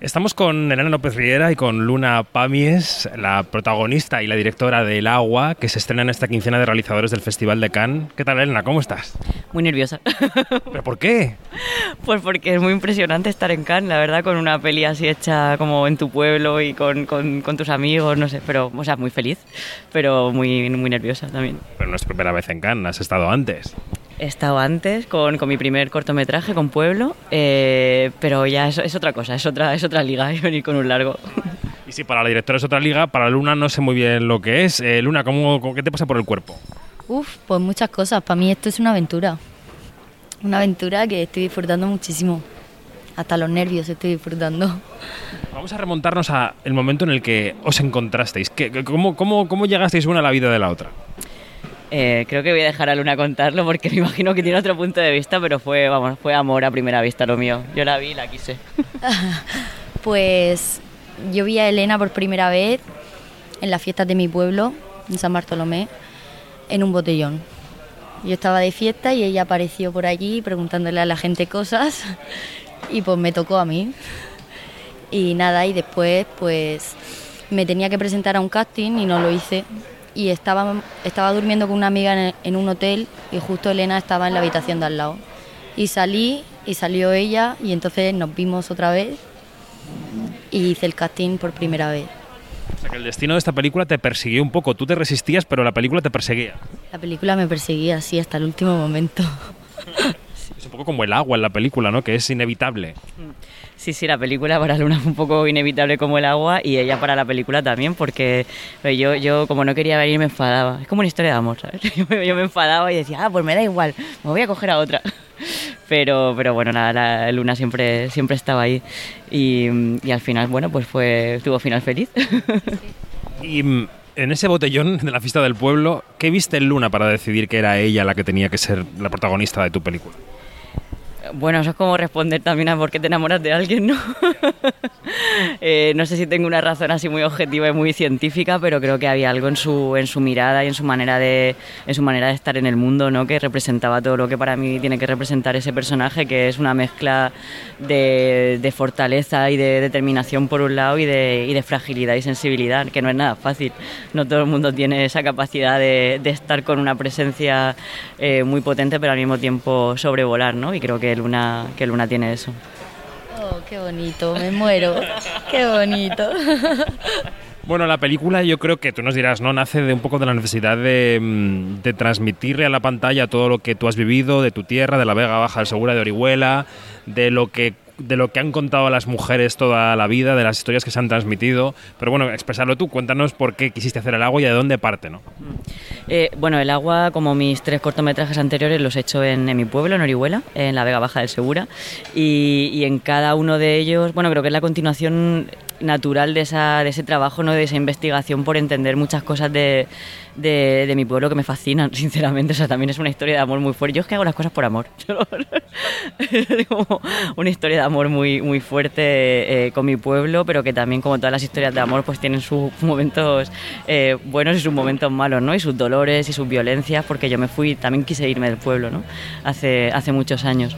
Estamos con Elena López Riera y con Luna Pamies, la protagonista y la directora de El Agua, que se estrena en esta quincena de realizadores del Festival de Cannes. ¿Qué tal, Elena? ¿Cómo estás? Muy nerviosa. ¿Pero por qué? Pues porque es muy impresionante estar en Cannes, la verdad, con una peli así hecha como en tu pueblo y con, con, con tus amigos, no sé, pero, o sea, muy feliz, pero muy, muy nerviosa también. Pero no es tu primera vez en Cannes, has estado antes. He estado antes con, con mi primer cortometraje, con Pueblo, eh, pero ya es, es, otra cosa, es otra, es otra liga y venir con un largo. Y si para la directora es otra liga, para Luna no sé muy bien lo que es. Eh, Luna, ¿cómo, ¿qué te pasa por el cuerpo? Uf, pues muchas cosas. Para mí esto es una aventura. Una aventura que estoy disfrutando muchísimo. Hasta los nervios estoy disfrutando. Vamos a remontarnos al momento en el que os encontrasteis. ¿Qué, cómo, cómo, ¿Cómo llegasteis una a la vida de la otra? Eh, creo que voy a dejar a Luna contarlo porque me imagino que tiene otro punto de vista, pero fue, vamos, fue amor a primera vista lo mío. Yo la vi y la quise. pues yo vi a Elena por primera vez en las fiestas de mi pueblo, en San Bartolomé, en un botellón. Yo estaba de fiesta y ella apareció por allí preguntándole a la gente cosas y pues me tocó a mí. Y nada, y después pues me tenía que presentar a un casting y no lo hice y estaba, estaba durmiendo con una amiga en, en, un hotel y justo Elena estaba en la habitación de al lado. Y salí y salió ella y entonces nos vimos otra vez y hice el casting por primera vez. O sea que el destino de esta película te persiguió un poco, tú te resistías pero la película te perseguía. La película me perseguía, sí, hasta el último momento. Es un poco como el agua en la película, ¿no? Que es inevitable. Sí, sí, la película para Luna fue un poco inevitable como el agua y ella para la película también, porque yo, yo como no quería venir me enfadaba. Es como una historia de amor, ¿sabes? Yo yo me enfadaba y decía, ah, pues me da igual, me voy a coger a otra. Pero, pero bueno, nada, la Luna siempre, siempre estaba ahí y, y al final, bueno, pues fue, tuvo final feliz. Y en ese botellón de la fiesta del pueblo, ¿qué viste en Luna para decidir que era ella la que tenía que ser la protagonista de tu película? Bueno, eso es como responder también a por qué te enamoras de alguien, ¿no? eh, no sé si tengo una razón así muy objetiva y muy científica, pero creo que había algo en su, en su mirada y en su manera de en su manera de estar en el mundo, ¿no? Que representaba todo lo que para mí tiene que representar ese personaje, que es una mezcla de, de fortaleza y de determinación por un lado y de, y de, fragilidad y sensibilidad, que no es nada fácil. No todo el mundo tiene esa capacidad de, de estar con una presencia eh, muy potente, pero al mismo tiempo sobrevolar, ¿no? Y creo que Luna, que Luna tiene eso. Oh, qué bonito, me muero. qué bonito. Bueno, la película yo creo que tú nos dirás, ¿no? Nace de un poco de la necesidad de, de, transmitirle a la pantalla todo lo que tú has vivido, de tu tierra, de la Vega Baja del Segura de Orihuela, de lo que de lo que han contado las mujeres toda la vida, de las historias que se han transmitido. Pero bueno, expresarlo tú, cuéntanos por qué quisiste hacer el agua y de dónde parte, ¿no? Eh, bueno, el agua, como mis tres cortometrajes anteriores, los he hecho en, en mi pueblo, en Orihuela, en la Vega Baja del Segura. Y, y, en cada uno de ellos, bueno, creo que es la continuación natural de, esa, de ese trabajo, ¿no? de esa investigación por entender muchas cosas de, de, de, mi pueblo que me fascinan, sinceramente. O sea, también es una historia de amor muy fuerte. Yo es que hago las cosas por amor. como una historia de amor muy, muy fuerte eh, con mi pueblo, pero que también, como todas las historias de amor, pues tienen sus momentos eh, buenos y sus momentos malos, ¿no? Y sus dolores y sus violencias, porque yo me fui, también quise irme del pueblo, ¿no? Hace, hace muchos años.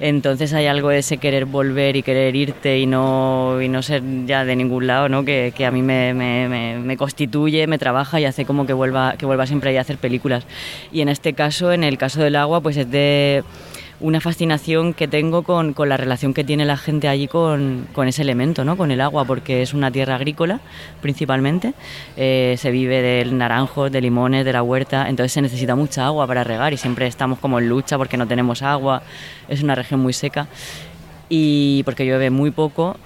Entonces hay algo de ese querer volver y querer irte y no, y no ser ya de ningún lado, ¿no? Que, a mí me, constituye, me trabaja y hace como que vuelva, que vuelva siempre a hacer películas. Y en este caso, en el caso del agua, pues es de una fascinación que tengo con, con, la relación que tiene la gente allí con, con, ese elemento, ¿no? con el agua, porque es una tierra agrícola principalmente, eh, se vive del naranjo, de limones, de la huerta, entonces se necesita mucha agua para regar y siempre estamos como en lucha porque no tenemos agua, es una región muy seca y porque llueve muy poco,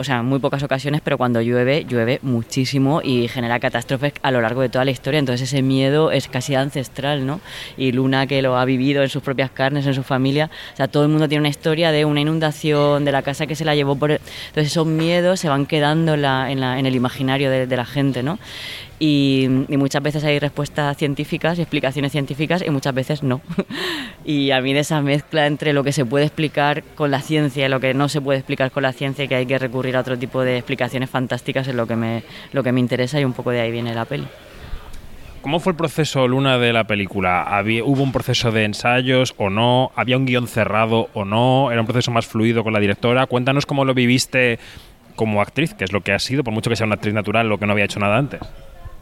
o sea, muy pocas ocasiones, pero cuando llueve, llueve muchísimo y genera catástrofes a lo largo de toda la historia. Entonces ese miedo es casi ancestral, ¿no? Y Luna, que lo ha vivido en sus propias carnes, en su familia, o sea, todo el mundo tiene una historia de una inundación, de la casa que se la llevó por... Entonces esos miedos se van quedando en, la, en, la, en el imaginario de, la gente, ¿no? Y, y, muchas veces hay respuestas científicas y explicaciones científicas y muchas veces no. y a mí de esa mezcla entre lo que se puede explicar con la ciencia y lo que no se puede explicar con la ciencia y que hay que recurrir a otro tipo de explicaciones fantásticas es lo que me, lo que me interesa y un poco de ahí viene la peli. ¿Cómo fue el proceso, Luna, de la película? ¿Había, ¿Hubo un proceso de ensayos o no? ¿Había un guion cerrado o no? ¿Era un proceso más fluido con la directora? Cuéntanos cómo lo viviste como actriz, que es lo que ha sido, por mucho que sea una actriz natural, lo que no había hecho nada antes?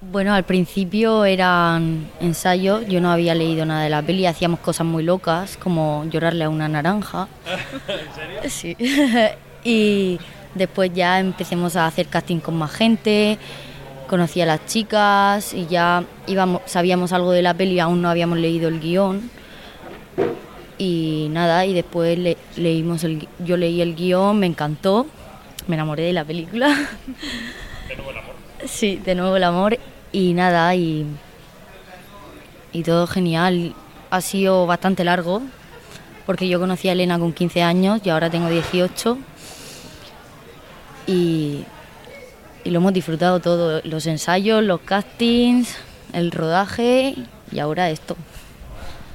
Bueno, al principio eran ensayos, yo no había leído nada de la peli, hacíamos cosas muy locas, como llorarle a una naranja. ¿En serio? Sí. y después ya empecemos a hacer casting con más gente, conocí a las chicas y ya íbamos, sabíamos algo de la peli, aún no habíamos leído el guion. Y nada, y después leímos el, yo leí el guion, me encantó, me enamoré de la película. De nuevo el amor. Sí, de nuevo el amor y nada, y, y todo genial. Ha sido bastante largo, porque yo conocí a Elena con 15 años y ahora tengo 18. Y, y lo hemos disfrutado todo, los ensayos, los castings, el rodaje y ahora esto.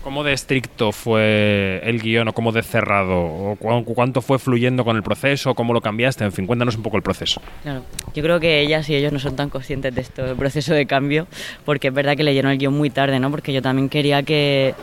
¿Cómo de estricto fue el guion o cómo de cerrado? ¿O cuánto fue fluyendo con el proceso? ¿Cómo lo cambiaste? En fin, cuéntanos un poco el proceso. Claro, yo creo que ellas y ellos no son tan conscientes de esto, del proceso de cambio, porque es verdad que leyeron el guion muy tarde, ¿no? Porque yo también quería que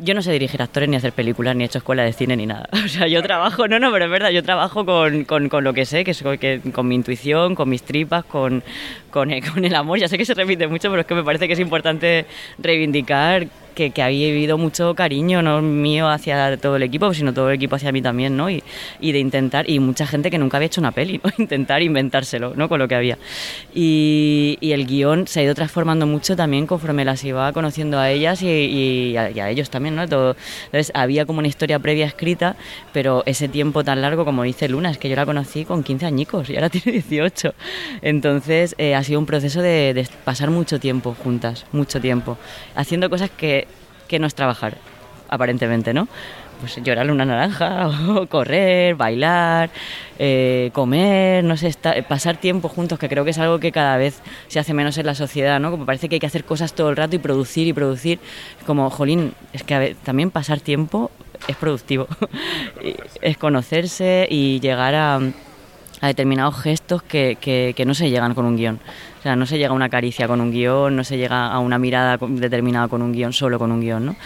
yo no sé dirigir actores, ni hacer películas, ni he hecho escuela de cine, ni nada. O sea, yo trabajo, no, no, pero es verdad, yo trabajo con, con, con lo que sé, que, que con mi intuición, con mis tripas, con, con, con el amor. Ya sé que se repite mucho, pero es que me parece que es importante reivindicar que, que había vivido mucho cariño, no mío hacia todo el equipo, sino todo el equipo hacia mí también, ¿no? Y, y de intentar, y mucha gente que nunca había hecho una peli, ¿no? Intentar inventárselo, ¿no? Con lo que había. Y, y el guion se ha ido transformando mucho también conforme las iba conociendo a ellas y, y, a, y a, ellos también, ¿no? Todo, entonces había como una historia previa escrita, pero ese tiempo tan largo, como dice Luna, es que yo la conocí con 15 añicos y ahora tiene 18. Entonces eh, ha sido un proceso de, de pasar mucho tiempo juntas, mucho tiempo, haciendo cosas que que no es trabajar, aparentemente, ¿no? Pues llorarle una naranja, correr, bailar, eh, comer, no sé, estar, pasar tiempo juntos, que creo que es algo que cada vez se hace menos en la sociedad, ¿no? Como parece que hay que hacer cosas todo el rato y producir y producir. Como, jolín, es que ver, también pasar tiempo es productivo. es conocerse y llegar a, a determinados gestos que, que, que, no se llegan con un guion. No se llega a una caricia con un guion, no se llega a una mirada determinada con un guion, solo con un guion, ¿no?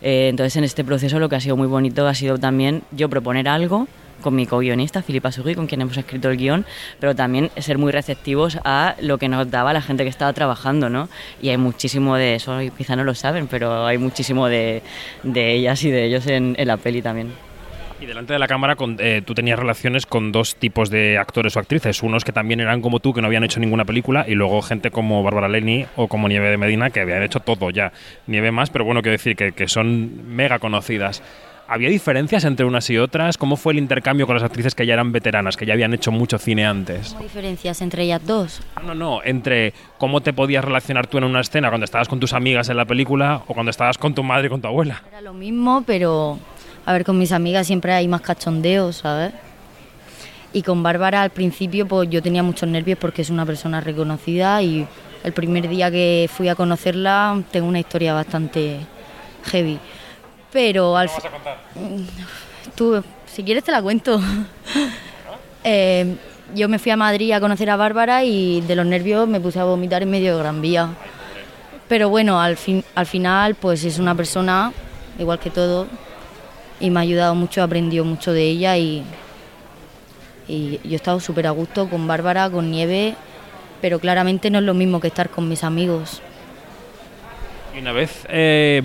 Eh, entonces, en este proceso lo que ha sido muy bonito ha sido también yo proponer algo con mi co-guionista, Filipa Sugui, con quien hemos escrito el guion, pero también ser muy receptivos a lo que nos daba la gente que estaba trabajando, ¿no? Y hay muchísimo de eso, quizá no lo saben, pero hay muchísimo de, ellas y de ellos en la peli también. Y delante de la cámara con, eh, tú tenías relaciones con dos tipos de actores o actrices, unos que también eran como tú, que no habían hecho ninguna película, y luego gente como Bárbara Leni o como Nieve de Medina, que habían hecho todo ya. Nieve más, pero bueno, quiero decir que, que son mega conocidas. ¿Había diferencias entre unas y otras? ¿Cómo fue el intercambio con las actrices que ya eran veteranas, que ya habían hecho mucho cine antes? ¿Hay diferencias entre ellas dos? No, no, entre cómo te podías relacionar tú en una escena cuando estabas con tus amigas en la película o cuando estabas con tu madre y con tu abuela. Era lo mismo, pero a ver, con mis amigas siempre hay más cachondeos, ¿sabes? Y con Bárbara al principio pues yo tenía muchos nervios porque es una persona reconocida y el primer día que fui a conocerla tengo una historia bastante heavy. Pero al vas a contar? Tú, si quieres te la cuento. eh, yo me fui a Madrid a conocer a Bárbara y de los nervios me puse a vomitar en medio de Gran Vía. Pero bueno, al, fin, al final pues es una persona, igual que todo, y me ha ayudado mucho, he aprendido mucho de ella y, y yo he estado súper a gusto con Bárbara, con Nieve, pero claramente no es lo mismo que estar con mis amigos. Y una vez eh,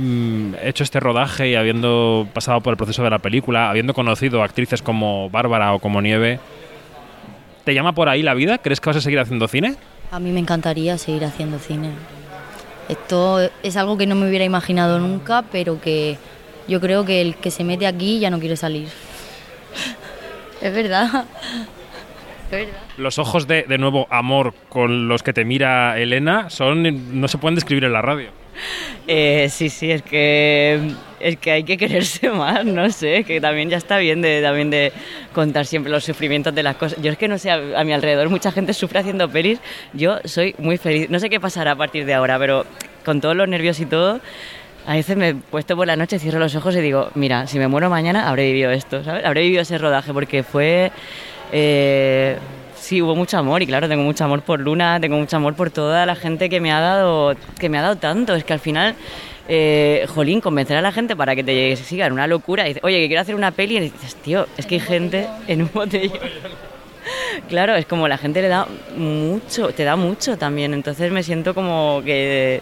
hecho este rodaje y habiendo pasado por el proceso de la película, habiendo conocido actrices como Bárbara o como Nieve, ¿te llama por ahí la vida? ¿Crees que vas a seguir haciendo cine? A mí me encantaría seguir haciendo cine. Esto es algo que no me hubiera imaginado nunca, pero que yo creo que el que se mete aquí ya no quiere salir. es verdad. Es verdad. Los ojos de, de, nuevo amor con los que te mira Elena son no se pueden describir en la radio. Eh, sí, sí, es que es que hay que quererse más, no sé, que también ya está bien de también de contar siempre los sufrimientos de las cosas. Yo es que no sé, a, a mi alrededor mucha gente sufre haciendo pelis, yo soy muy feliz. No sé qué pasará a partir de ahora, pero con todos los nervios y todo, a veces me he puesto por la noche, cierro los ojos y digo, mira, si me muero mañana habré vivido esto, ¿sabes? Habré vivido ese rodaje porque fue... Eh, sí, hubo mucho amor y claro, tengo mucho amor por Luna, tengo mucho amor por toda la gente que me ha dado, que me ha dado tanto. Es que al final, eh, jolín, convencer a la gente para que te sigan una locura y oye, que quiero hacer una peli y dices, tío, es que hay gente en un botellón claro, es como la gente le da mucho, te da mucho también, entonces me siento como que,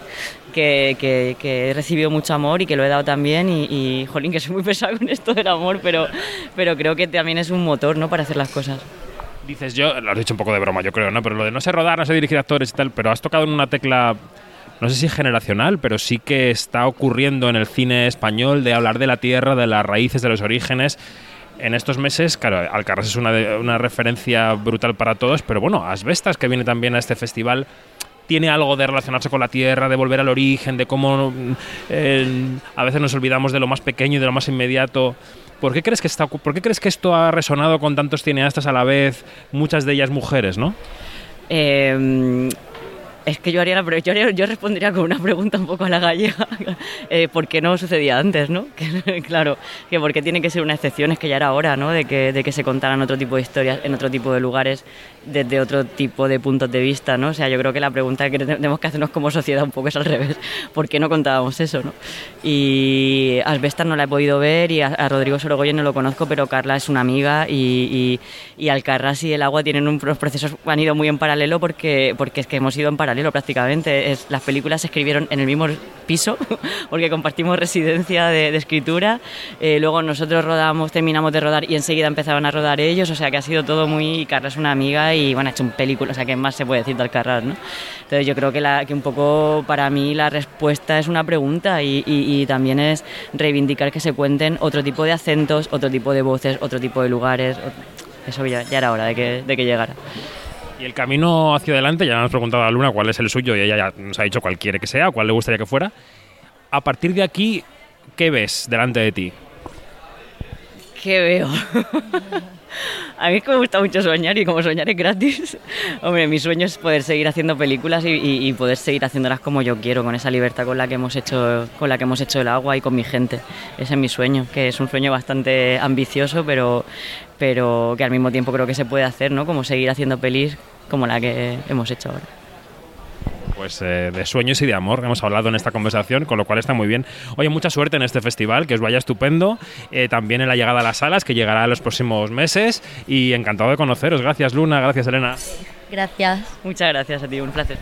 que, que, he recibido mucho amor y que lo he dado también y, y, jolín, que soy muy pesado con esto del amor, pero, pero creo que también es un motor, ¿no?, para hacer las cosas. Dices yo, lo has dicho un poco de broma, yo creo, ¿no? Pero lo de no sé rodar, no sé dirigir actores y tal, pero has tocado en una tecla no sé si generacional, pero sí que está ocurriendo en el cine español de hablar de la tierra, de las raíces, de los orígenes. En estos meses, claro, Alcarrás es una, referencia brutal para todos, pero bueno, Asbestas, que viene también a este festival, tiene algo de relacionarse con la tierra, de volver al origen, de cómo eh, a veces nos olvidamos de lo más pequeño y de lo más inmediato. ¿Por qué crees que por qué crees que esto ha resonado con tantos cineastas a la vez, muchas de ellas mujeres, no? Eh, es que yo haría, la, yo, yo respondería con una pregunta un poco a la gallega, eh, ¿por qué no sucedía antes, no? claro, que porque tiene que ser una excepción, es que ya era hora, ¿no? De que, de que se contaran otro tipo de historias en otro tipo de lugares, desde otro tipo de puntos de vista, ¿no? O sea, yo creo que la pregunta que tenemos que hacernos como sociedad un poco es al revés, ¿por qué no contábamos eso, no? Y Asbestas no la he podido ver y a, Rodrigo Sorogoyen no lo conozco, pero Carla es una amiga y, y, y y el agua tienen unos procesos, han ido muy en paralelo porque, porque es que hemos ido en paralelo prácticamente. Las películas se escribieron en el mismo piso porque compartimos residencia de, escritura. Eh, luego nosotros rodamos, terminamos de rodar y enseguida empezaban a rodar ellos. O sea que ha sido todo muy... Carla es una amiga y bueno, ha hecho un película, o sea que más se puede decir del Alcarrás, ¿no? Entonces yo creo que, la, un poco para mí la respuesta es una pregunta y, también es reivindicar que se cuenten otro tipo de acentos, otro tipo de voces, otro tipo de lugares. Eso ya, era hora de de que llegara. Y el camino hacia adelante, ya nos preguntado a Luna cuál es el suyo y ella ya nos ha dicho cuál quiere que sea, cuál le gustaría que fuera. A partir de aquí, ¿qué ves delante de ti? ¿Qué veo? a mí me gusta mucho soñar y como soñar es gratis, hombre, mi sueño es poder seguir haciendo películas y, poder seguir haciéndolas como yo quiero, con esa libertad con la que hemos hecho, con la que hemos hecho el agua y con mi gente. Ese es mi sueño, que es un sueño bastante ambicioso, pero, pero que al mismo tiempo creo que se puede hacer, ¿no? Como seguir haciendo pelis como la que hemos hecho ahora pues eh, de sueños y de amor que hemos hablado en esta conversación, con lo cual está muy bien. Oye, mucha suerte en este festival, que os vaya estupendo, eh, también en la llegada a las salas, que llegará en los próximos meses, y encantado de conoceros. Gracias Luna, gracias Elena. Gracias. Muchas gracias a ti, un placer.